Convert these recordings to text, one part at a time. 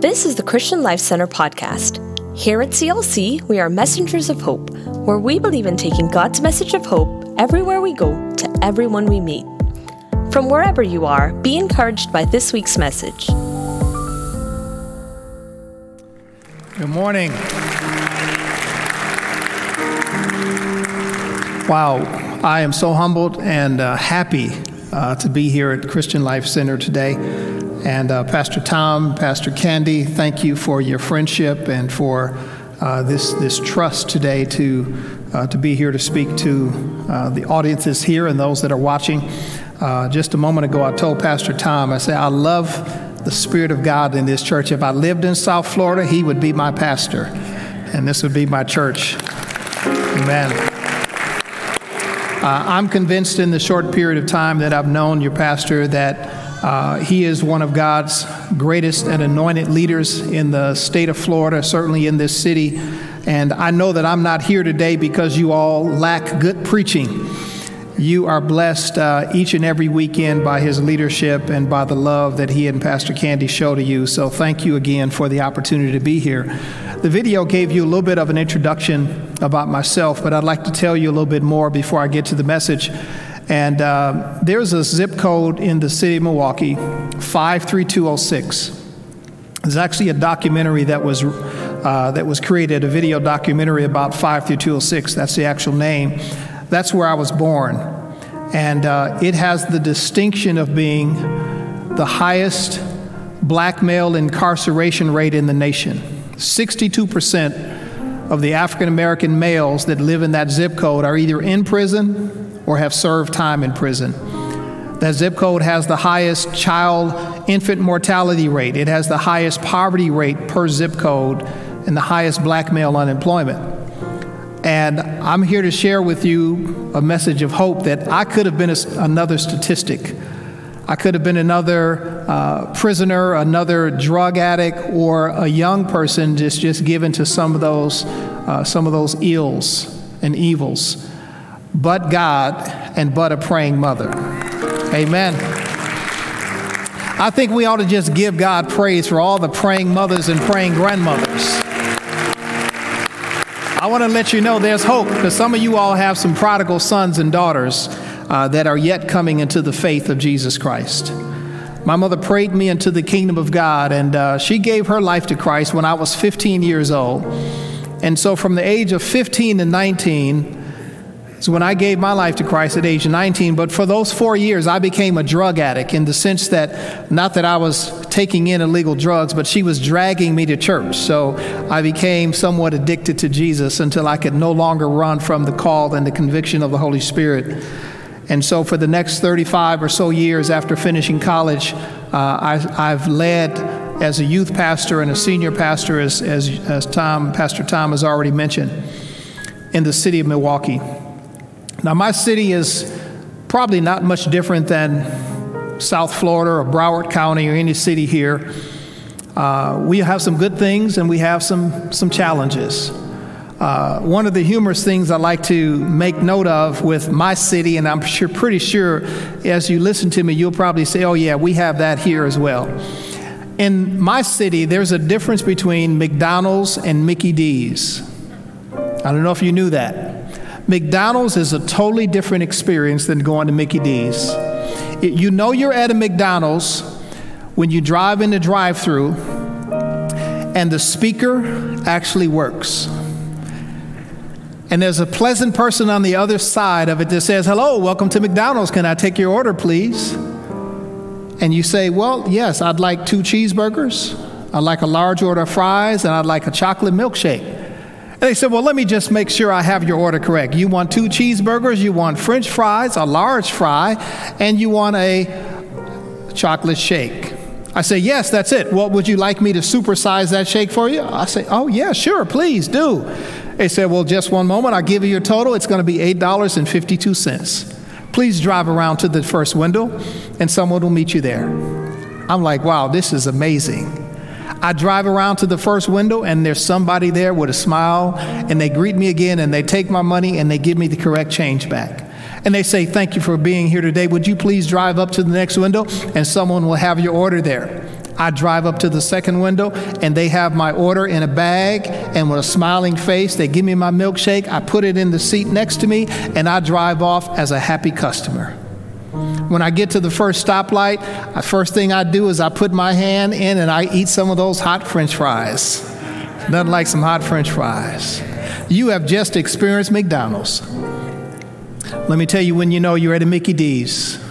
This is the Christian Life Center podcast. Here at CLC, we are messengers of hope, where we believe in taking God's message of hope everywhere we go to everyone we meet. From wherever you are, be encouraged by this week's message. Good morning. Wow, I am so humbled and uh, happy uh, to be here at Christian Life Center today. And uh, Pastor Tom, Pastor Candy, thank you for your friendship and for uh, this, this trust today to, uh, to be here to speak to uh, the audiences here and those that are watching. Uh, just a moment ago, I told Pastor Tom, I said, I love the Spirit of God in this church. If I lived in South Florida, he would be my pastor, and this would be my church. Amen. Uh, I'm convinced in the short period of time that I've known your pastor that uh, he is one of God's greatest and anointed leaders in the state of Florida, certainly in this city. And I know that I'm not here today because you all lack good preaching. You are blessed uh, each and every weekend by his leadership and by the love that he and Pastor Candy show to you. So thank you again for the opportunity to be here. The video gave you a little bit of an introduction about myself, but I'd like to tell you a little bit more before I get to the message. And uh, there's a zip code in the city of Milwaukee, 53206. There's actually a documentary that was, uh, that was created, a video documentary about 53206. That's the actual name. That's where I was born. And uh, it has the distinction of being the highest black male incarceration rate in the nation. 62% of the African American males that live in that zip code are either in prison or have served time in prison. That zip code has the highest child infant mortality rate. It has the highest poverty rate per zip code and the highest black male unemployment. And I'm here to share with you a message of hope that I could have been a, another statistic. I could have been another uh, prisoner, another drug addict, or a young person just, just given to some of those, uh, some of those ills and evils but God and but a praying mother. Amen. I think we ought to just give God praise for all the praying mothers and praying grandmothers. I want to let you know there's hope because some of you all have some prodigal sons and daughters uh, that are yet coming into the faith of Jesus Christ. My mother prayed me into the kingdom of God, and uh, she gave her life to Christ when I was 15 years old. And so, from the age of 15 to 19, so when I gave my life to Christ at age 19, but for those four years, I became a drug addict in the sense that not that I was taking in illegal drugs, but she was dragging me to church. So I became somewhat addicted to Jesus until I could no longer run from the call and the conviction of the Holy Spirit. And so for the next 35 or so years after finishing college, uh, I, have led as a youth pastor and a senior pastor, as, as, as Tom, Pastor Tom has already mentioned, in the city of Milwaukee. Now, my city is probably not much different than South Florida or Broward County or any city here. Uh, we have some good things and we have some, some challenges. Uh, one of the humorous things I like to make note of with my city, and I'm sure, pretty sure as you listen to me, you'll probably say, oh, yeah, we have that here as well. In my city, there's a difference between McDonald's and Mickey D's. I don't know if you knew that. McDonald's is a totally different experience than going to Mickey D's. It, you know you're at a McDonald's when you drive in the drive through and the speaker actually works. And there's a pleasant person on the other side of it that says, Hello, welcome to McDonald's. Can I take your order, please? And you say, Well, yes, I'd like two cheeseburgers, I'd like a large order of fries, and I'd like a chocolate milkshake. And they said, Well, let me just make sure I have your order correct. You want two cheeseburgers, you want french fries, a large fry, and you want a chocolate shake. I say, Yes, that's it. What would you like me to supersize that shake for you? I say, Oh, yeah, sure, please do. They said, Well, just one moment. I'll give you your total. It's going to be $8.52. Please drive around to the first window, and someone will meet you there. I'm like, Wow, this is amazing. I drive around to the first window and there's somebody there with a smile and they greet me again and they take my money and they give me the correct change back. And they say, Thank you for being here today. Would you please drive up to the next window and someone will have your order there? I drive up to the second window and they have my order in a bag and with a smiling face, they give me my milkshake. I put it in the seat next to me and I drive off as a happy customer. When I get to the first stoplight, the first thing I do is I put my hand in and I eat some of those hot french fries. Nothing like some hot french fries. You have just experienced McDonald's. Let me tell you when you know you're at a Mickey D's.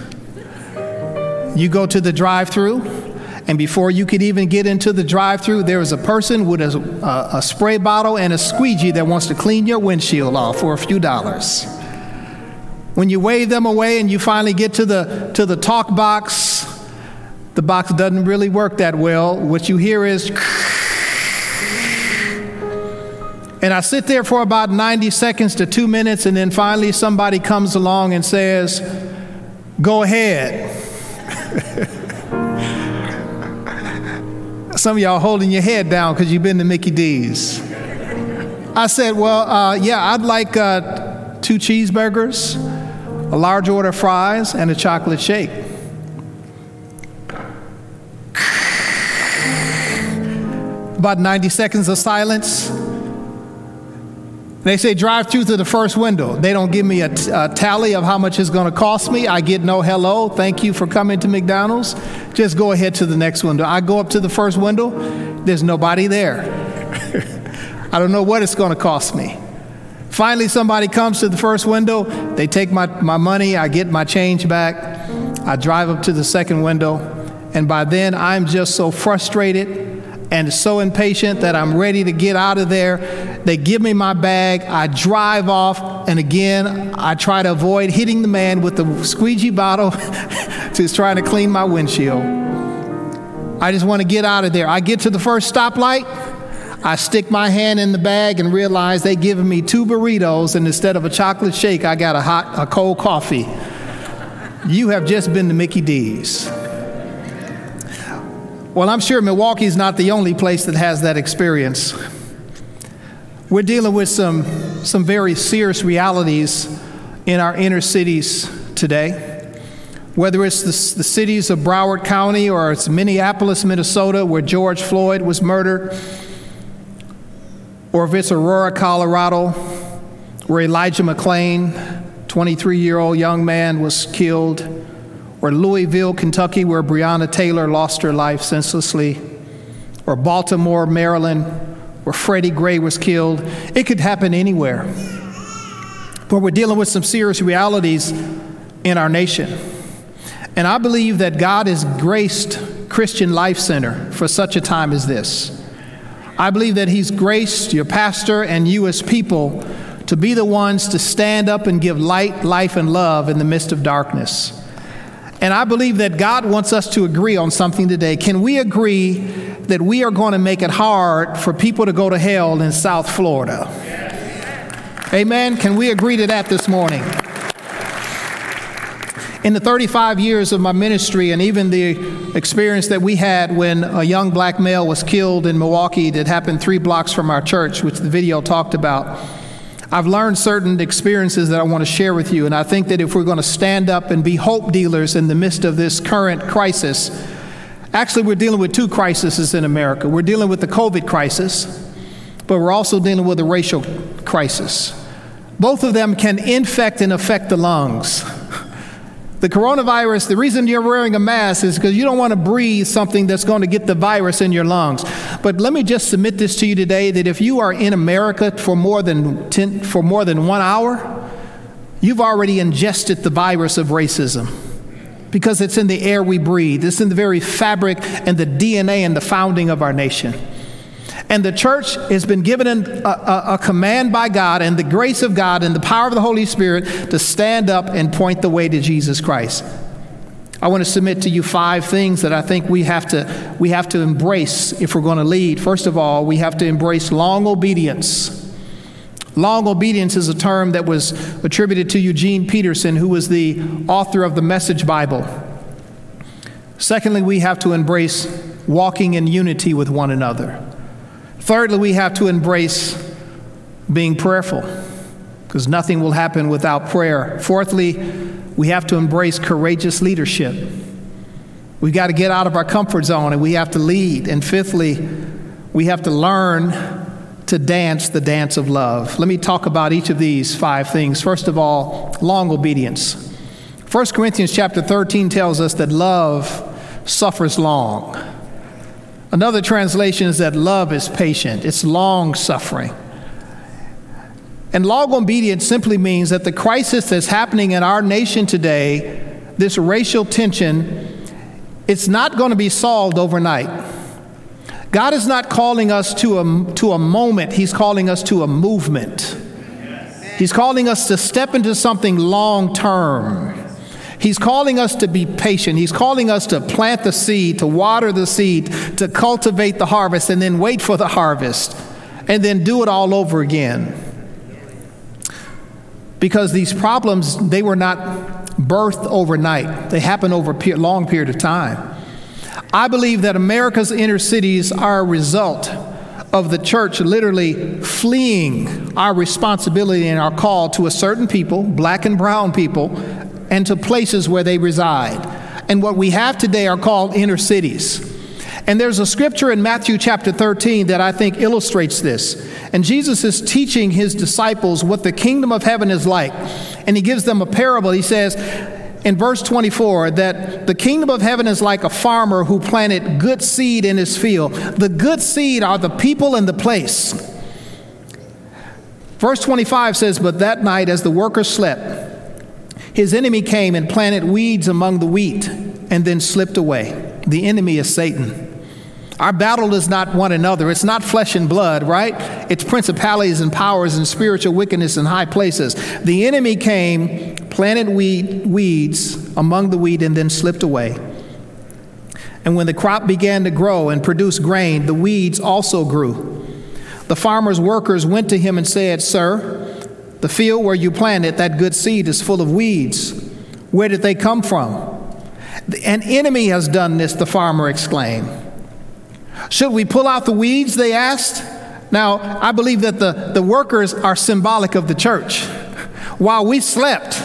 You go to the drive through, and before you could even get into the drive through, there is a person with a, a, a, spray bottle and a squeegee that wants to clean your windshield off for a few dollars. When you wave them away and you finally get to the, to the talk box, the box doesn't really work that well. What you hear is, and I sit there for about 90 seconds to two minutes, and then finally somebody comes along and says, Go ahead. Some of y'all holding your head down because you've been to Mickey D's. I said, Well, uh, yeah, I'd like uh, two cheeseburgers, a large order of fries, and a chocolate shake. About 90 seconds of silence. They say drive through to the first window. They don't give me a, t- a tally of how much it's going to cost me. I get no hello, thank you for coming to McDonald's. Just go ahead to the next window. I go up to the first window, there's nobody there. I don't know what it's going to cost me. Finally, somebody comes to the first window, they take my, my money, I get my change back, I drive up to the second window, and by then I'm just so frustrated and so impatient that I'm ready to get out of there. They give me my bag, I drive off, and again, I try to avoid hitting the man with the squeegee bottle who's trying to clean my windshield. I just want to get out of there. I get to the first stoplight. I stick my hand in the bag and realize they giving me two burritos, and instead of a chocolate shake, I got a hot, a cold coffee. You have just been to Mickey D's. Well, I'm sure Milwaukee is not the only place that has that experience. We're dealing with some, some very serious realities in our inner cities today. Whether it's the, the cities of Broward County or it's Minneapolis, Minnesota, where George Floyd was murdered, or if it's Aurora, Colorado, where Elijah McClain, 23 year old young man, was killed or Louisville, Kentucky, where Breonna Taylor lost her life senselessly, or Baltimore, Maryland, where Freddie Gray was killed. It could happen anywhere. But we're dealing with some serious realities in our nation. And I believe that God has graced Christian Life Center for such a time as this. I believe that He's graced your pastor and you as people to be the ones to stand up and give light, life, and love in the midst of darkness. And I believe that God wants us to agree on something today. Can we agree that we are going to make it hard for people to go to hell in South Florida? Amen. Can we agree to that this morning? In the 35 years of my ministry, and even the experience that we had when a young black male was killed in Milwaukee that happened three blocks from our church, which the video talked about, I've learned certain experiences that I want to share with you, and I think that if we're going to stand up and be hope dealers in the midst of this current crisis, actually, we're dealing with two crises in America. We're dealing with the COVID crisis, but we're also dealing with a racial crisis. Both of them can infect and affect the lungs. The coronavirus, the reason you're wearing a mask is because you don't want to breathe something that's going to get the virus in your lungs. But let me just submit this to you today that if you are in America for more than 10, for more than 1 hour, you've already ingested the virus of racism. Because it's in the air we breathe. It's in the very fabric and the DNA and the founding of our nation. And the church has been given a, a, a, command by God and the grace of God and the power of the Holy Spirit to stand up and point the way to Jesus Christ. I want to submit to you five things that I think we have to, we have to embrace if we're going to lead. First of all, we have to embrace long obedience. Long obedience is a term that was attributed to Eugene Peterson, who was the author of the Message Bible. Secondly, we have to embrace walking in unity with one another. Thirdly, we have to embrace being prayerful because nothing will happen without prayer. Fourthly, we have to embrace courageous leadership. We've got to get out of our comfort zone and we have to lead. And fifthly, we have to learn to dance the dance of love. Let me talk about each of these five things. First of all, long obedience. 1 Corinthians chapter 13 tells us that love suffers long. Another translation is that love is patient, it's long suffering. And long obedience simply means that the crisis that's happening in our nation today, this racial tension, it's not going to be solved overnight. God is not calling us to a, to a moment, He's calling us to a movement. He's calling us to step into something long term. He's calling us to be patient. He's calling us to plant the seed, to water the seed, to cultivate the harvest, and then wait for the harvest, and then do it all over again. Because these problems, they were not birthed overnight, they happened over a long period of time. I believe that America's inner cities are a result of the church literally fleeing our responsibility and our call to a certain people, black and brown people, and to places where they reside. And what we have today are called inner cities. And there's a scripture in Matthew chapter 13 that I think illustrates this. And Jesus is teaching his disciples what the kingdom of heaven is like. And he gives them a parable. He says, in verse 24 that the kingdom of heaven is like a farmer who planted good seed in his field. The good seed are the people and the place. Verse 25 says, But that night, as the workers slept, his enemy came and planted weeds among the wheat and then slipped away. The enemy is Satan. Our battle is not one another. It's not flesh and blood, right? It's principalities and powers and spiritual wickedness in high places. The enemy came, planted weed, weeds among the wheat, and then slipped away. And when the crop began to grow and produce grain, the weeds also grew. The farmer's workers went to him and said, Sir, the field where you planted that good seed is full of weeds. Where did they come from? An enemy has done this, the farmer exclaimed. Should we pull out the weeds? They asked. Now, I believe that the, the workers are symbolic of the church. While we slept,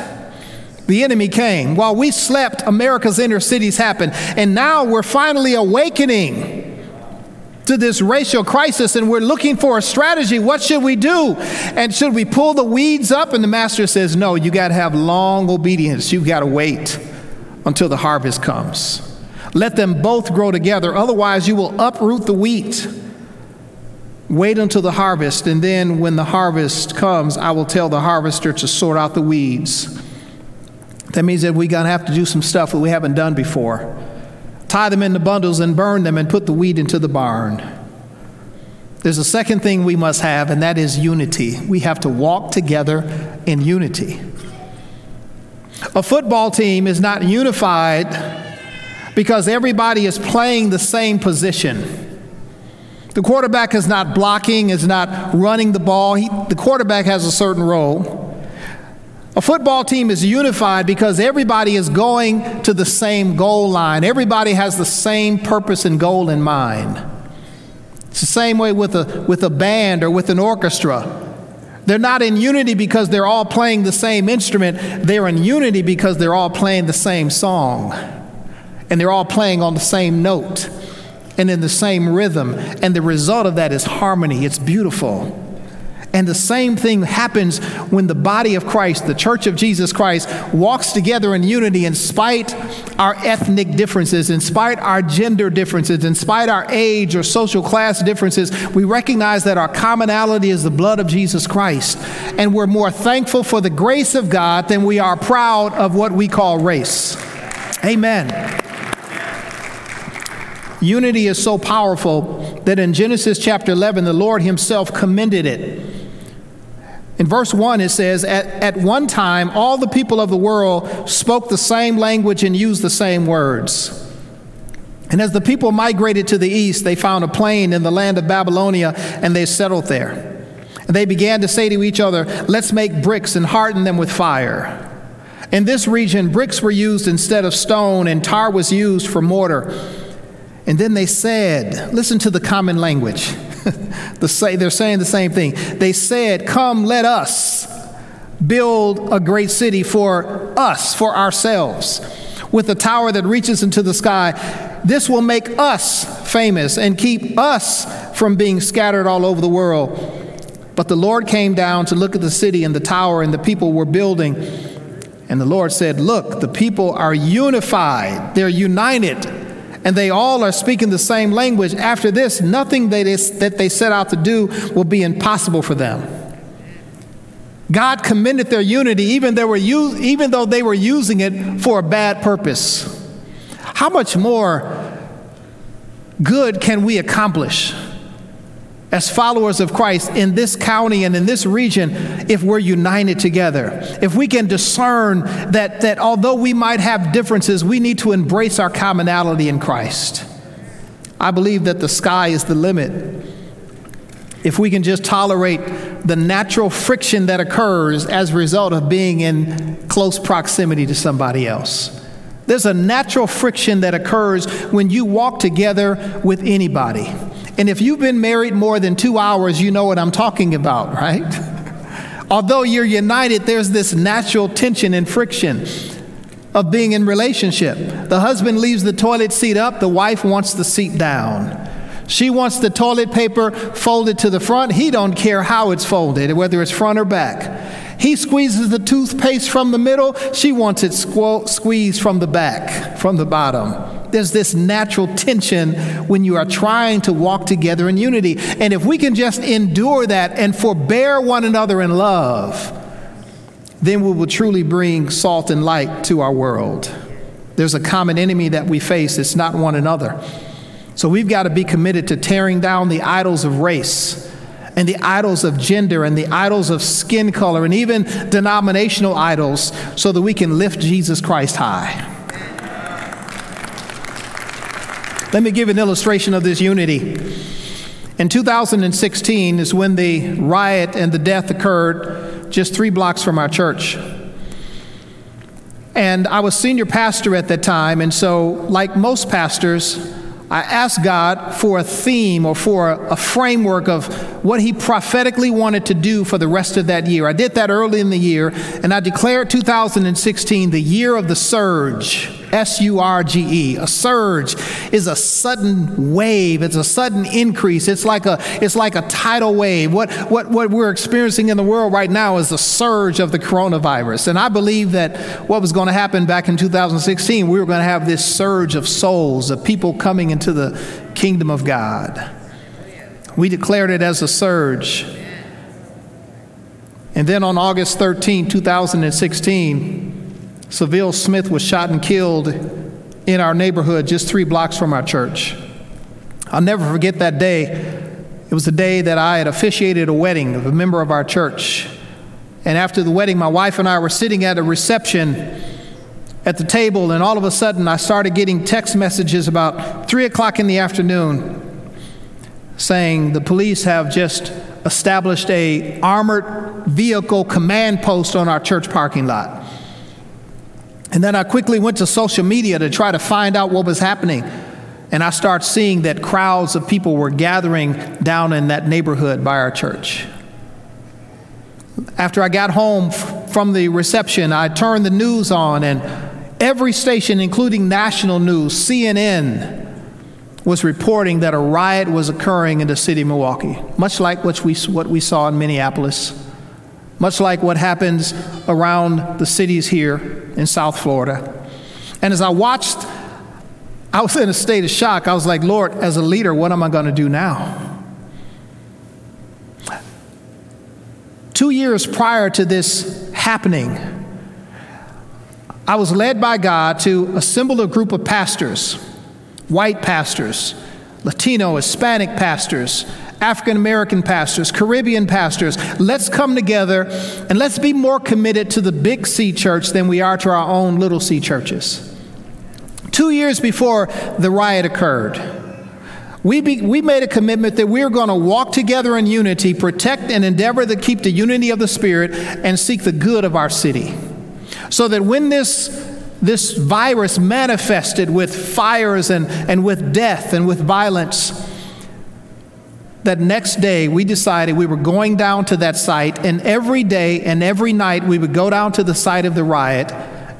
the enemy came. While we slept, America's inner cities happened. And now we're finally awakening to this racial crisis and we're looking for a strategy. What should we do? And should we pull the weeds up? And the master says, No, you got to have long obedience. You've got to wait until the harvest comes. Let them both grow together, otherwise, you will uproot the wheat. Wait until the harvest, and then when the harvest comes, I will tell the harvester to sort out the weeds. That means that we're going to have to do some stuff that we haven't done before tie them into bundles and burn them and put the wheat into the barn. There's a second thing we must have, and that is unity. We have to walk together in unity. A football team is not unified because everybody is playing the same position. The quarterback is not blocking, is not running the ball. He, the quarterback has a certain role. A football team is unified because everybody is going to the same goal line. Everybody has the same purpose and goal in mind. It's the same way with a, with a band or with an orchestra. They're not in unity because they're all playing the same instrument. They're in unity because they're all playing the same song. And they're all playing on the same note and in the same rhythm. And the result of that is harmony. It's beautiful. And the same thing happens when the body of Christ, the church of Jesus Christ, walks together in unity in spite our ethnic differences, in spite our gender differences, in spite our age or social class differences. We recognize that our commonality is the blood of Jesus Christ. And we're more thankful for the grace of God than we are proud of what we call race. Amen. Unity is so powerful that in Genesis chapter 11, the Lord Himself commended it. In verse 1, it says, at, at one time, all the people of the world spoke the same language and used the same words. And as the people migrated to the east, they found a plain in the land of Babylonia and they settled there. And they began to say to each other, Let's make bricks and harden them with fire. In this region, bricks were used instead of stone, and tar was used for mortar. And then they said, Listen to the common language. the say, they're saying the same thing. They said, Come, let us build a great city for us, for ourselves, with a tower that reaches into the sky. This will make us famous and keep us from being scattered all over the world. But the Lord came down to look at the city and the tower and the people were building. And the Lord said, Look, the people are unified, they're united, and they all are speaking the same language. After this, nothing that, is, that they set out to do will be impossible for them. God commended their unity, even, were even though they were using it for a bad purpose. How much more good can we accomplish? As followers of Christ in this county and in this region if we're united together. If we can discern that, that although we might have differences, we need to embrace our commonality in Christ. I believe that the sky is the limit. If we can just tolerate the natural friction that occurs as a result of being in close proximity to somebody else. There's a natural friction that occurs when you walk together with anybody. And if you've been married more than two hours, you know what I'm talking about, right? Although you're united, there's this natural tension and friction of being in relationship. The husband leaves the toilet seat up, the wife wants the seat down. She wants the toilet paper folded to the front. He don't care how it's folded, whether it's front or back. He squeezes the toothpaste from the middle. She wants it squ- squeezed from the back, from the bottom there's this natural tension when you are trying to walk together in unity. And if we can just endure that and forbear one another in love, then we will truly bring salt and light to our world. There's a common enemy that we face, it's not one another. So we've got to be committed to tearing down the idols of race and the idols of gender and the idols of skin color and even denominational idols so that we can lift Jesus Christ high. Let me give an illustration of this unity. In 2016 is when the riot and the death occurred just three blocks from our church. And I was senior pastor at that time, and so, like most pastors, I asked God for a theme or for a, framework of what He prophetically wanted to do for the rest of that year. I did that early in the year, and I declared 2016 the year of the surge. S U R G E. A surge is a sudden wave. It's a sudden increase. It's like a it's like a tidal wave. What what what we're experiencing in the world right now is a surge of the coronavirus. And I believe that what was going to happen back in 2016, we were going to have this surge of souls, of people coming into the kingdom of God. We declared it as a surge. And then on August 13, 2016, Sylville Smith was shot and killed in our neighborhood just three blocks from our church. I'll never forget that day. It was the day that I had officiated a wedding of a member of our church. And after the wedding, my wife and I were sitting at a reception at the table, and all of a sudden I started getting text messages about 3 o'clock in the afternoon saying the police have just established a armored vehicle command post on our church parking lot. And then I quickly went to social media to try to find out what was happening. And I started seeing that crowds of people were gathering down in that neighborhood by our church. After I got home from the reception, I turned the news on, and every station, including national news, CNN, was reporting that a riot was occurring in the city of Milwaukee, much like what we, what we saw in Minneapolis much like what happens around the cities here in South Florida. And as I watched, I was in a state of shock. I was like, Lord, as a leader, what am I going to do now? Two years prior to this happening, I was led by God to assemble a group of pastors, white pastors, Latino, Hispanic pastors, African American pastors, Caribbean pastors. Let's come together and let's be more committed to the big C church than we are to our own little C churches. Two years before the riot occurred, we, be, we made a commitment that we are going to walk together in unity, protect and endeavor to keep the unity of the Spirit, and seek the good of our city. So that when this, this virus manifested with fires and, and with death and with violence, that next day we decided we were going down to that site, and every day and every night we would go down to the site of the riot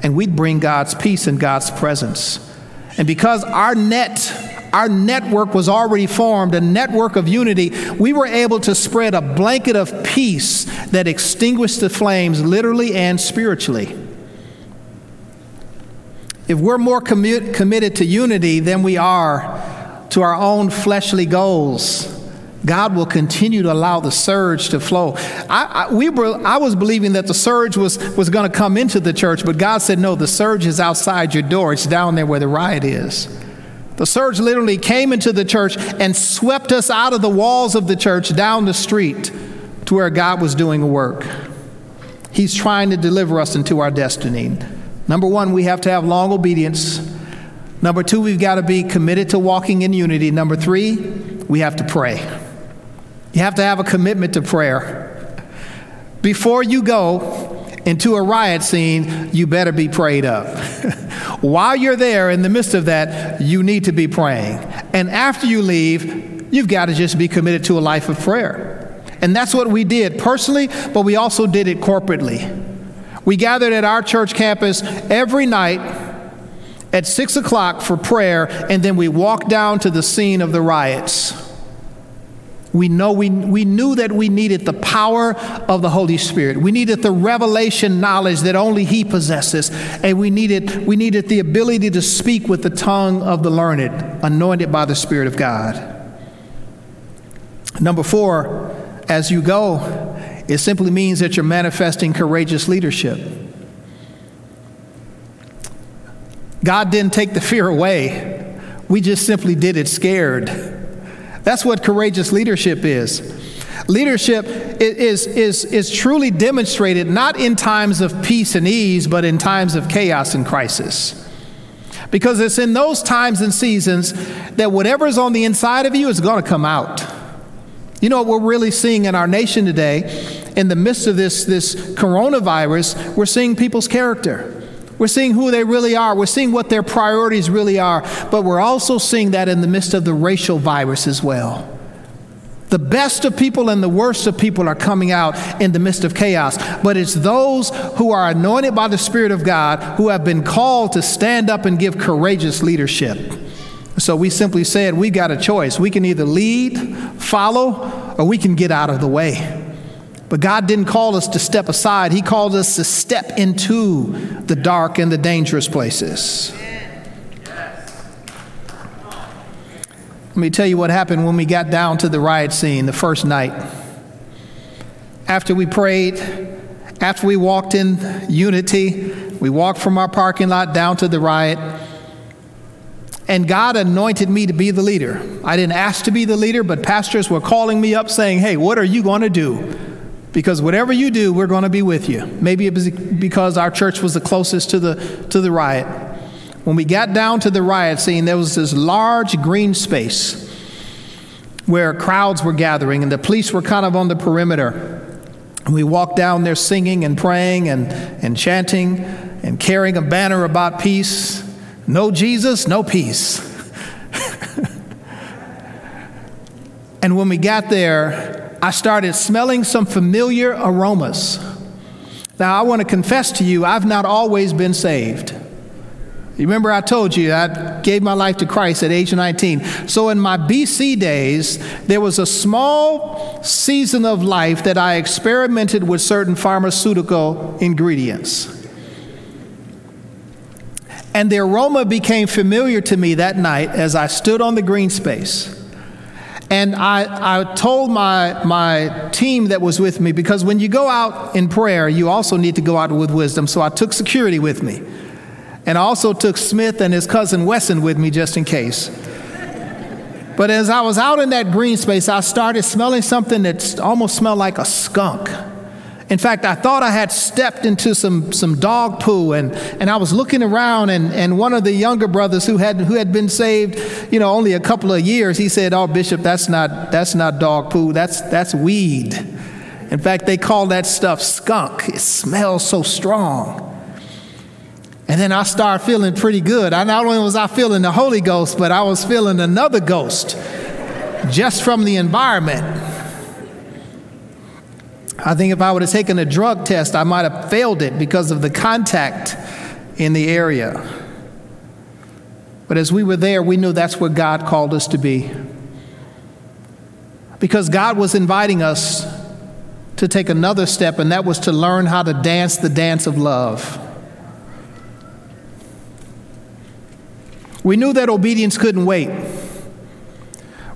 and we'd bring God's peace and God's presence. And because our net our network was already formed, a network of unity. We were able to spread a blanket of peace that extinguished the flames literally and spiritually. If we're more commi- committed to unity than we are to our own fleshly goals, God will continue to allow the surge to flow. I, I we were, I was believing that the surge was, was going to come into the church, but God said, no, the surge is outside your door. It's down there where the riot is. The surge literally came into the church and swept us out of the walls of the church down the street to where God was doing a work. He's trying to deliver us into our destiny. Number one, we have to have long obedience. Number two, we've got to be committed to walking in unity. Number three, we have to pray. You have to have a commitment to prayer. Before you go into a riot scene, you better be prayed up. While you're there in the midst of that, you need to be praying. And after you leave, you've got to just be committed to a life of prayer. And that's what we did personally, but we also did it corporately. We gathered at our church campus every night at six o'clock for prayer, and then we walked down to the scene of the riots. We know we, we knew that we needed the power of the Holy Spirit. We needed the revelation knowledge that only He possesses. And we needed, we needed the ability to speak with the tongue of the learned, anointed by the Spirit of God. Number four, as you go, it simply means that you're manifesting courageous leadership. God didn't take the fear away, we just simply did it scared. That's what courageous leadership is. Leadership is, is, is truly demonstrated not in times of peace and ease, but in times of chaos and crisis. Because it's in those times and seasons that whatever's on the inside of you is going to come out. You know what we're really seeing in our nation today, in the midst of this, this coronavirus, we're seeing people's character. We're seeing who they really are. We're seeing what their priorities really are. But we're also seeing that in the midst of the racial virus as well. The best of people and the worst of people are coming out in the midst of chaos. But it's those who are anointed by the Spirit of God who have been called to stand up and give courageous leadership. So we simply said, we've got a choice. We can either lead, follow, or we can get out of the way. But God didn't call us to step aside, He called us to step into the dark and the dangerous places. Let me tell you what happened when we got down to the riot scene the first night. After we prayed, after we walked in unity, we walked from our parking lot down to the riot. And God anointed me to be the leader. I didn't ask to be the leader, but pastors were calling me up saying, Hey, what are you going to do? Because whatever you do, we're going to be with you. Maybe it was because our church was the closest to the, to the riot. When we got down to the riot scene, there was this large green space where crowds were gathering, and the police were kind of on the perimeter. We walked down there singing and praying and, and chanting and carrying a banner about peace. No Jesus, no peace. and when we got there, I started smelling some familiar aromas. Now, I want to confess to you, I've not always been saved. You remember I told you I gave my life to Christ at age 19. So in my BC days, there was a small season of life that I experimented with certain pharmaceutical ingredients. And the aroma became familiar to me that night as I stood on the green space. And I, I told my, my team that was with me, because when you go out in prayer, you also need to go out with wisdom. So I took security with me. And I also took Smith and his cousin Wesson with me just in case. But as I was out in that green space, I started smelling something that almost smelled like a skunk. In fact, I thought I had stepped into some, some dog poo, and, and I was looking around, and, and one of the younger brothers who had, who had been saved, you know, only a couple of years, he said, Oh, Bishop, that's not, that's not dog poo, that's, that's weed. In fact, they call that stuff skunk. It smells so strong. And then I started feeling pretty good. I not only was I feeling the Holy Ghost, but I was feeling another ghost just from the environment. I think if I would have taken a drug test, I might have failed it because of the contact in the area. But as we were there, we knew that's where God called us to be. Because God was inviting us to take another step, and that was to learn how to dance the dance of love. We knew that obedience couldn't wait.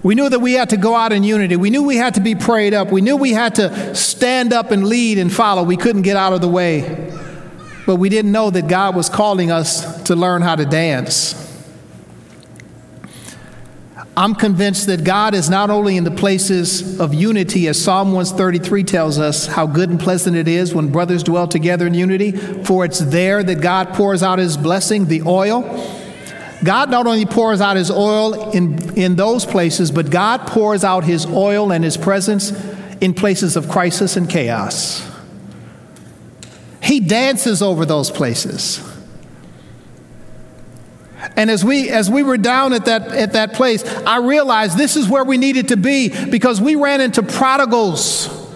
We knew that we had to go out in unity. We knew we had to be prayed up. We knew we had to stand up and lead and follow. We couldn't get out of the way. But we didn't know that God was calling us to learn how to dance. I'm convinced that God is not only in the places of unity, as Psalm 133 tells us how good and pleasant it is when brothers dwell together in unity, for it's there that God pours out his blessing, the oil. God not only pours out his oil in, in those places, but God pours out his oil and his presence in places of crisis and chaos. He dances over those places. And as we as we were down at that at that place, I realized this is where we needed to be because we ran into prodigals.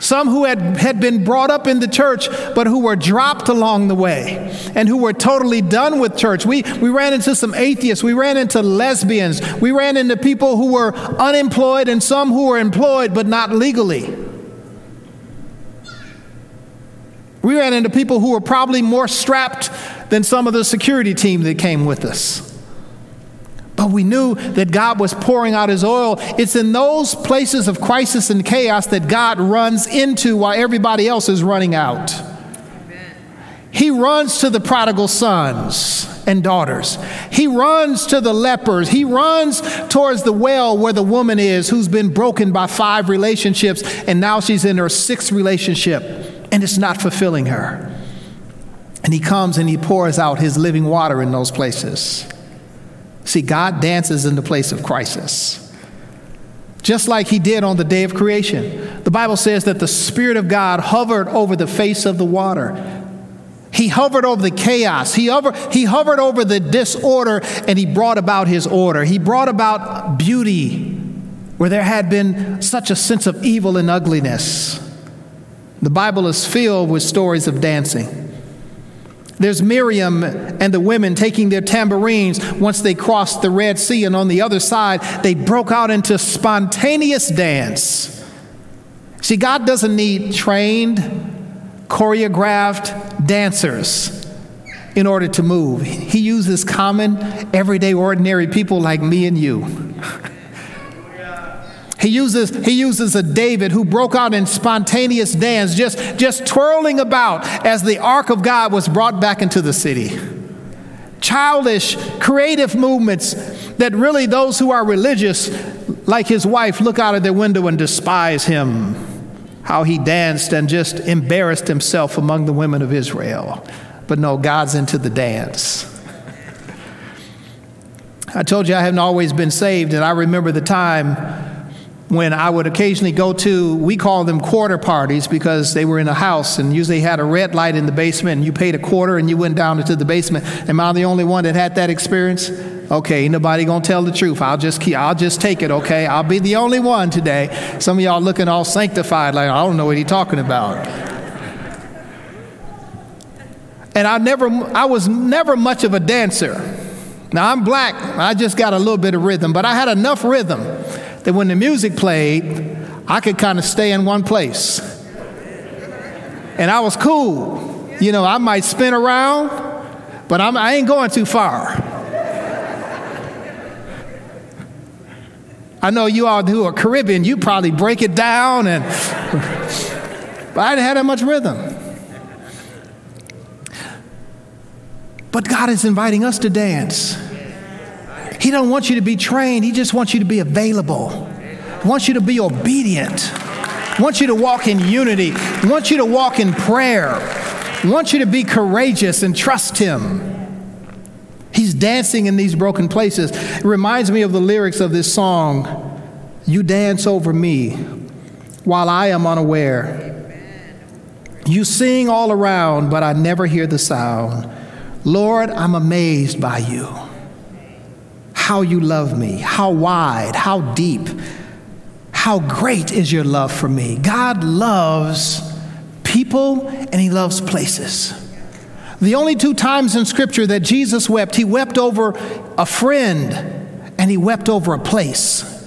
Some who had, had been brought up in the church, but who were dropped along the way and who were totally done with church. We, we ran into some atheists. We ran into lesbians. We ran into people who were unemployed and some who were employed but not legally. We ran into people who were probably more strapped than some of the security team that came with us. But we knew that God was pouring out his oil. It's in those places of crisis and chaos that God runs into while everybody else is running out. He runs to the prodigal sons and daughters. He runs to the lepers. He runs towards the well where the woman is who's been broken by five relationships and now she's in her sixth relationship and it's not fulfilling her. And he comes and he pours out his living water in those places. See, God dances in the place of crisis. Just like he did on the day of creation. The Bible says that the Spirit of God hovered over the face of the water. He hovered over the chaos. He, hover, he hovered over the disorder and he brought about his order. He brought about beauty where there had been such a sense of evil and ugliness. The Bible is filled with stories of dancing. There's Miriam and the women taking their tambourines once they crossed the Red Sea, and on the other side, they broke out into spontaneous dance. See, God doesn't need trained, choreographed dancers in order to move. He uses common, everyday, ordinary people like me and you. He uses, he uses a David who broke out in spontaneous dance, just, just twirling about as the ark of God was brought back into the city. Childish, creative movements that really those who are religious, like his wife, look out of their window and despise him. How he danced and just embarrassed himself among the women of Israel. But no, God's into the dance. I told you I haven't always been saved, and I remember the time when I would occasionally go to, we call them quarter parties because they were in a house and usually had a red light in the basement and you paid a quarter and you went down into the basement. Am I the only one that had that experience? Okay, nobody gonna tell the truth. I'll just keep, I'll just take it, okay? I'll be the only one today. Some of y'all looking all sanctified like I don't know what he's talking about. And I never I was never much of a dancer. Now I'm black, I just got a little bit of rhythm, but I had enough rhythm that when the music played, I could kind of stay in one place. And I was cool. You know, I might spin around, but I'm, I ain't going too far. I know you all who are Caribbean, you probably break it down, and but I didn't have that much rhythm. But God is inviting us to dance. He don't want you to be trained, He just wants you to be available. He wants you to be obedient. He wants you to walk in unity. He wants you to walk in prayer. He wants you to be courageous and trust Him. He's dancing in these broken places. It reminds me of the lyrics of this song You dance over me while I am unaware. You sing all around, but I never hear the sound. Lord, I'm amazed by you how you love me, how wide, how deep, how great is your love for me. God loves people and He loves places. The only two times in Scripture that Jesus wept, he wept over a friend and he wept over a place.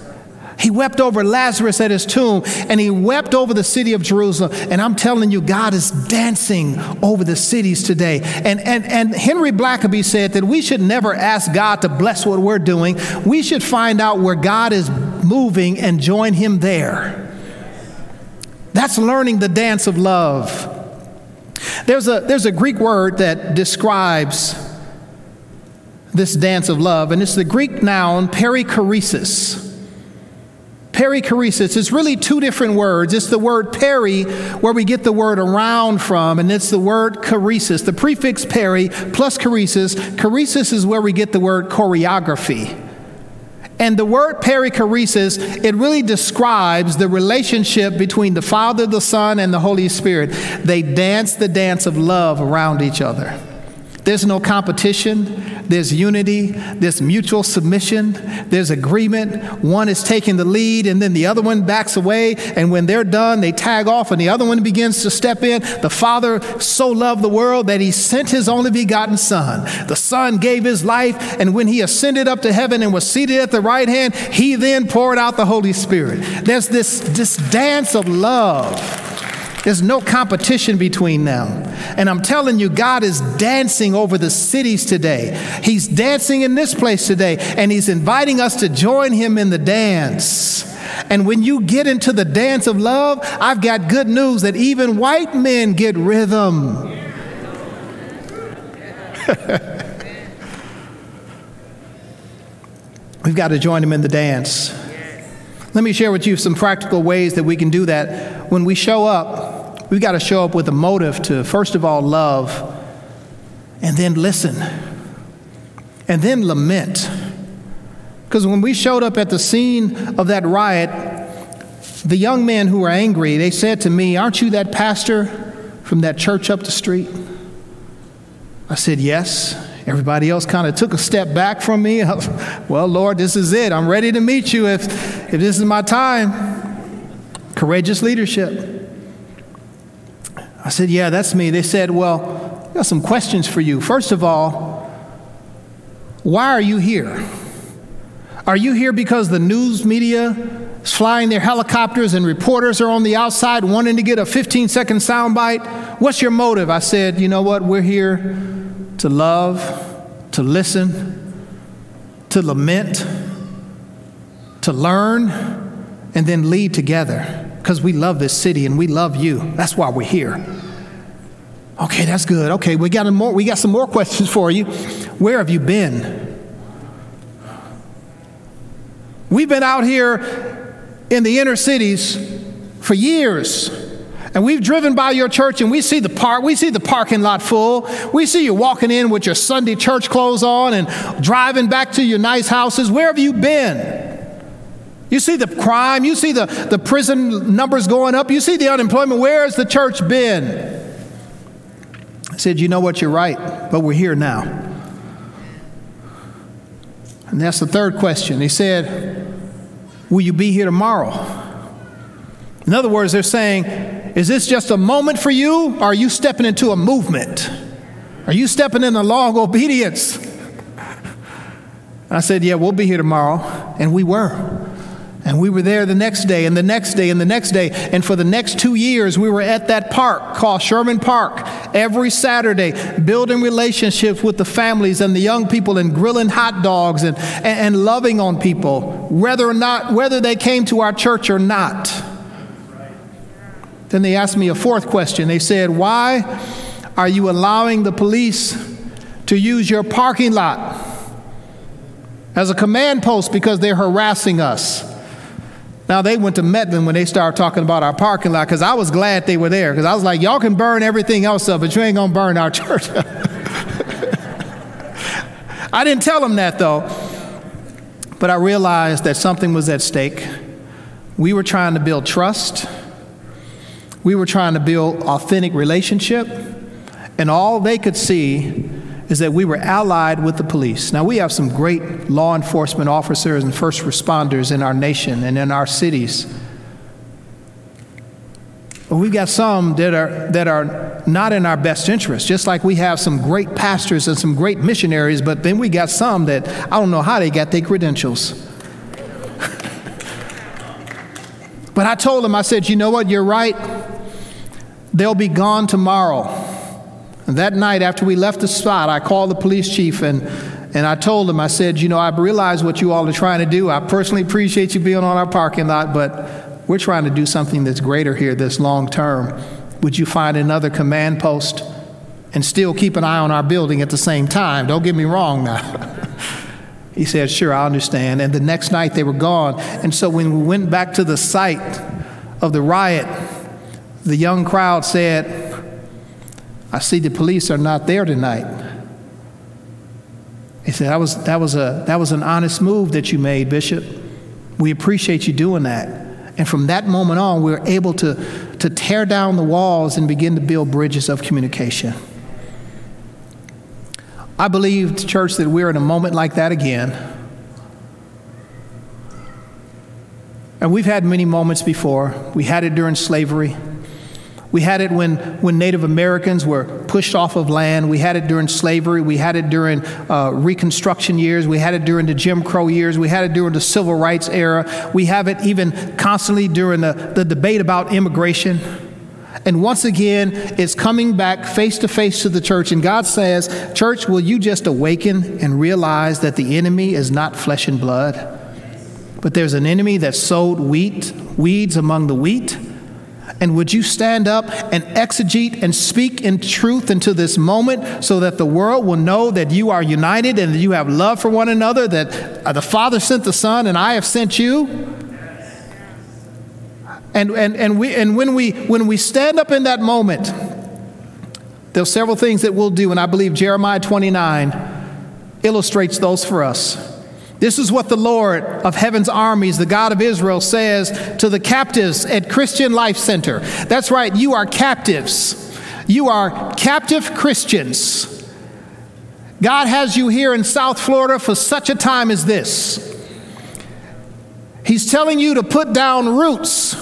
He wept over Lazarus at his tomb and he wept over the city of Jerusalem. And I'm telling you, God is dancing over the cities today. And, and, and Henry Blackaby said that we should never ask God to bless what we're doing. We should find out where God is moving and join him there. That's learning the dance of love. There's a, there's a Greek word that describes this dance of love, and it's the Greek noun perichoresis. Perichoresis is really two different words. It's the word peri, where we get the word around from, and it's the word choresis. The prefix peri plus choresis. Choresis is where we get the word choreography. And the word perichoresis, it really describes the relationship between the Father, the Son, and the Holy Spirit. They dance the dance of love around each other. There's no competition, there's unity, there's mutual submission, there's agreement. One is taking the lead, and then the other one backs away. And when they're done, they tag off, and the other one begins to step in. The Father so loved the world that he sent his only begotten Son. The Son gave his life, and when he ascended up to heaven and was seated at the right hand, he then poured out the Holy Spirit. There's this, this dance of love there's no competition between them. And I'm telling you, God is dancing over the cities today. He's dancing in this place today, and He's inviting us to join Him in the dance. And when you get into the dance of love, I've got good news that even white men get rhythm. We've got to join Him in the dance. Let me share with you some practical ways that we can do that. When we show up, we've got to show up with a motive to, first of all, love, and then listen, and then lament. Because when we showed up at the scene of that riot, the young men who were angry, they said to me, Aren't you that pastor from that church up the street? I said, Yes. Everybody else kind of took a step back from me. well, Lord, this is it. I'm ready to meet you if, if this is my time. Courageous leadership. I said, Yeah, that's me. They said, Well, I got some questions for you. First of all, why are you here? Are you here because the news media is flying their helicopters and reporters are on the outside wanting to get a 15 second soundbite? What's your motive? I said, You know what? We're here to love, to listen, to lament, to learn, and then lead together because we love this city and we love you. That's why we're here. Okay, that's good. Okay, we got, more, we got some more questions for you. Where have you been? We've been out here in the inner cities for years. And we've driven by your church and we see the park, we see the parking lot full. We see you walking in with your Sunday church clothes on and driving back to your nice houses. Where have you been? You see the crime, you see the, the prison numbers going up, you see the unemployment. Where has the church been? I said, You know what, you're right, but we're here now. And that's the third question. He said, Will you be here tomorrow? In other words, they're saying, is this just a moment for you? Or are you stepping into a movement? Are you stepping in a long obedience? I said, Yeah, we'll be here tomorrow. And we were. And we were there the next day, and the next day, and the next day. And for the next two years, we were at that park called Sherman Park every Saturday, building relationships with the families and the young people, and grilling hot dogs and, and, and loving on people, whether or not, whether they came to our church or not. Then they asked me a fourth question. They said, Why are you allowing the police to use your parking lot as a command post because they're harassing us? Now, they went to Medlin when they started talking about our parking lot because I was glad they were there because I was like, Y'all can burn everything else up, but you ain't to burn our church. I didn't tell them that though, but I realized that something was at stake. We were trying to build trust we were trying to build authentic relationship, and all they could see is that we were allied with the police. Now, we have some great law enforcement officers and first responders in our nation and in our cities. But we've got some that are, that are not in our best interest, just like we have some great pastors and some great missionaries, but then we got some that I don't know how they got their credentials. but I told them, I said, you know what, you're right. They'll be gone tomorrow. And that night, after we left the spot, I called the police chief and, and I told him, I said, you know, I realize what you all are trying to do. I personally appreciate you being on our parking lot, but we're trying to do something that's greater here, that's long term. Would you find another command post and still keep an eye on our building at the same time? Don't get me wrong now. he said, Sure, I understand. And the next night they were gone. And so when we went back to the site of the riot, the young crowd said, I see the police are not there tonight. He said, that was, that, was a, that was an honest move that you made, Bishop. We appreciate you doing that. And from that moment on, we were able to, to tear down the walls and begin to build bridges of communication. I believe, church, that we're in a moment like that again. And we've had many moments before. We had it during slavery. We had it when, when Native Americans were pushed off of land. We had it during slavery. We had it during uh, Reconstruction years. We had it during the Jim Crow years. We had it during the Civil Rights era. We have it even constantly during the, the debate about immigration. And once again, it's coming back face to face to the church. And God says, Church, will you just awaken and realize that the enemy is not flesh and blood, but there's an enemy that sowed wheat, weeds among the wheat? And would you stand up and exegete and speak in truth into this moment so that the world will know that you are united and that you have love for one another, that uh, the Father sent the Son and I have sent you? And, and, and, we, and when, we, when we stand up in that moment, there are several things that we'll do, and I believe Jeremiah 29 illustrates those for us. This is what the Lord of heaven's armies, the God of Israel, says to the captives at Christian Life Center. That's right, you are captives. You are captive Christians. God has you here in South Florida for such a time as this. He's telling you to put down roots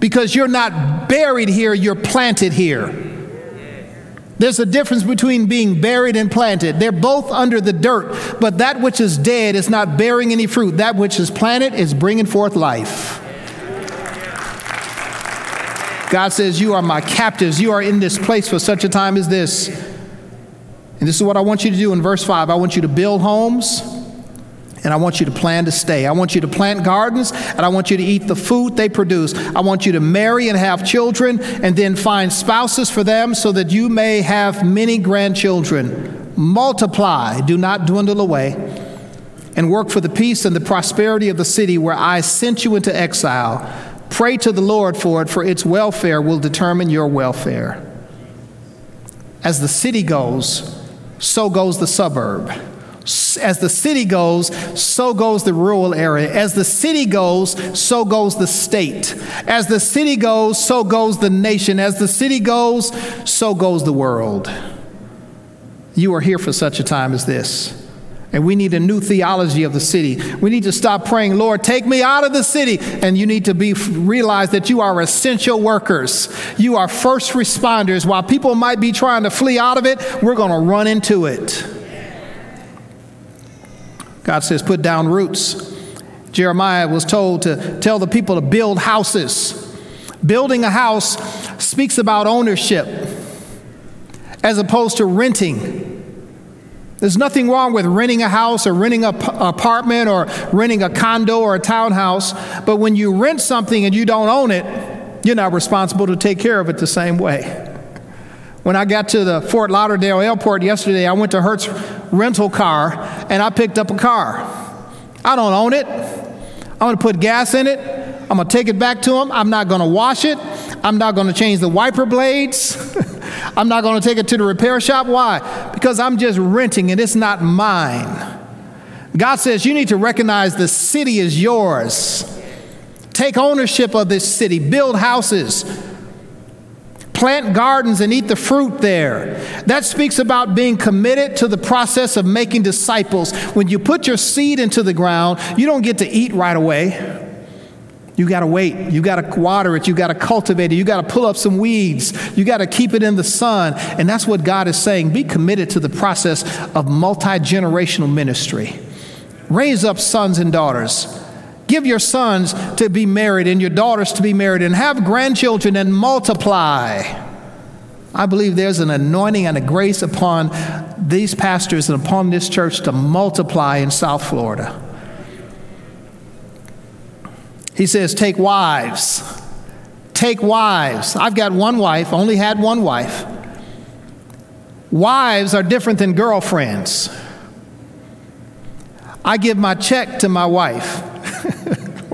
because you're not buried here, you're planted here. There's a difference between being buried and planted. They're both under the dirt, but that which is dead is not bearing any fruit. That which is planted is bringing forth life. God says, You are my captives. You are in this place for such a time as this. And this is what I want you to do in verse 5. I want you to build homes and I want you to plan to stay. I want you to plant gardens, and I want you to eat the food they produce. I want you to marry and have children, and then find spouses for them so that you may have many grandchildren. Multiply, do not dwindle away, and work for the peace and the prosperity of the city where I sent you into exile. Pray to the Lord for it, for its welfare will determine your welfare. As the city goes, so goes the suburb. As the city goes, so goes the rural area. As the city goes, so goes the state. As the city goes, so goes the nation. As the city goes, so goes the world. You are here for such a time as this. And we need a new theology of the city. We need to stop praying, Lord, take me out of the city. And you need to be realize that you are essential workers. You are first responders. While people might be trying to flee out of it, we're going to run into it. God says, put down roots. Jeremiah was told to tell the people to build houses. Building a house speaks about ownership as opposed to renting. There's nothing wrong with renting a house or renting an apartment or renting a condo or a townhouse, but when you rent something and you don't own it, you're not responsible to take care of it the same way. When I got to the Fort Lauderdale airport yesterday, I went to Hertz rental car and I picked up a car. I don't own it. I'm going to put gas in it. I'm going to take it back to them. I'm not going to wash it. I'm not going to change the wiper blades. I'm not going to take it to the repair shop. Why? Because I'm just renting it. It's not mine. God says you need to recognize the city is yours. Take ownership of this city, build houses, plant gardens and eat the fruit there. That speaks about being committed to the process of making disciples. When you put your seed into the ground, you don't get to eat right away. You got to wait. You got to water it. You got to cultivate it. You got to pull up some weeds. You got to keep it in the sun. And that's what God is saying. Be committed to the process of multi generational ministry. Raise up sons and daughters. Give your sons to be married and your daughters to be married and have grandchildren and multiply. I believe there's an anointing and a grace upon these pastors and upon this church to multiply in South Florida. He says, Take wives. Take wives. I've got one wife, only had one wife. Wives are different than girlfriends. I give my check to my wife,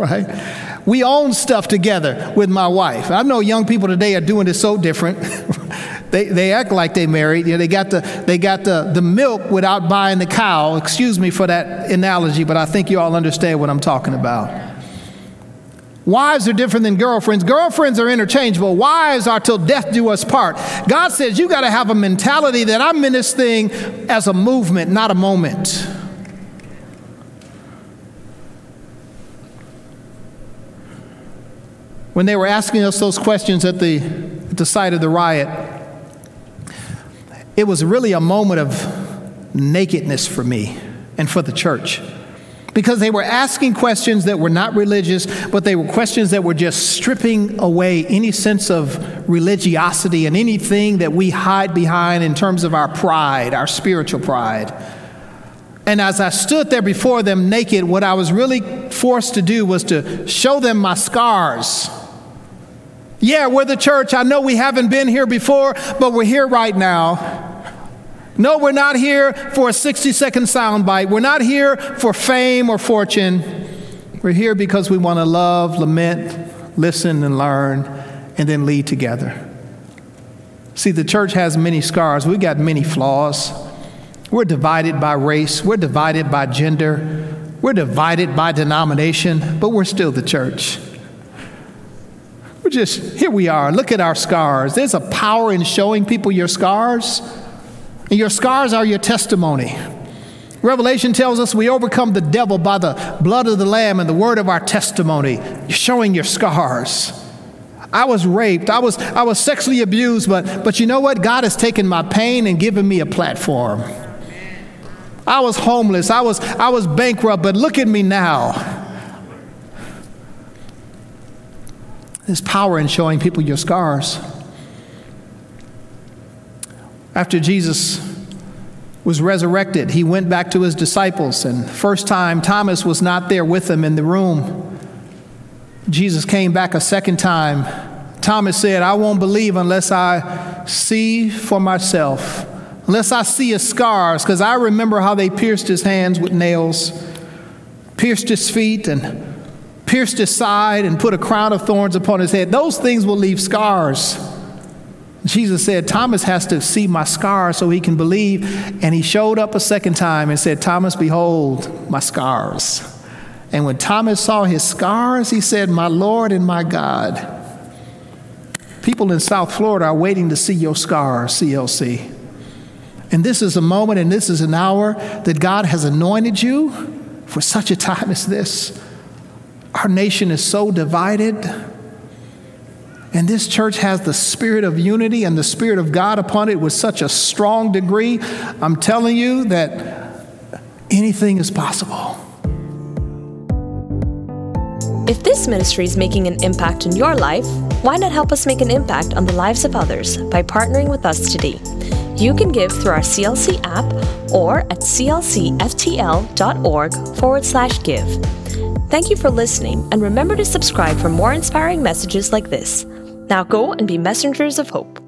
right? We own stuff together with my wife. I know young people today are doing it so different. they, they act like they married. You know, they got, the, they got the, the milk without buying the cow. Excuse me for that analogy, but I think you all understand what I'm talking about. Wives are different than girlfriends. Girlfriends are interchangeable. Wives are till death do us part. God says you got to have a mentality that I'm in this thing as a movement, not a moment. When they were asking us those questions at the, at the site of the riot, it was really a moment of nakedness for me and for the church because they were asking questions that were not religious, but they were questions that were just stripping away any sense of religiosity and anything that we hide behind in terms of our pride, our spiritual pride. And as I stood there before them naked, what I was really forced to do was to show them my scars. Yeah, we're the church. I know we haven't been here before, but we're here right now. No, we're not here for a 60 second soundbite. We're not here for fame or fortune. We're here because we want to love, lament, listen, and learn, and then lead together. See, the church has many scars. We've got many flaws. We're divided by race. We're divided by gender. We're divided by denomination, but we're still the church. We're just, here we are. Look at our scars. There's a power in showing people your scars. And your scars are your testimony. Revelation tells us we overcome the devil by the blood of the Lamb and the word of our testimony. You're showing your scars. I was raped. I was, I was sexually abused, but, but you know what? God has taken my pain and given me a platform. I was homeless. I was, I was bankrupt, but look at me now. There's power in showing people your scars. After Jesus was resurrected, he went back to his disciples, and first time Thomas was not there with them in the room. Jesus came back a second time. Thomas said, I won't believe unless I see for myself, unless I see his scars, because I remember how they pierced his hands with nails, pierced his feet, and pierced his side, and put a crown of thorns upon his head. Those things will leave scars. Jesus said, Thomas has to see my scars so he can believe. And he showed up a second time and said, Thomas, behold my scars. And when Thomas saw his scars, he said, My Lord and my God. People in South Florida are waiting to see your scars, CLC. And this is a moment and this is an hour that God has anointed you for such a time as this. Our nation is so divided. And this church has the spirit of unity and the spirit of God upon it with such a strong degree. I'm telling you that anything is possible. If this ministry is making an impact in your life, why not help us make an impact on the lives of others by partnering with us today? You can give through our CLC app or at clcftl.org forward slash give. Thank you for listening, and remember to subscribe for more inspiring messages like this. Now go and be messengers of hope.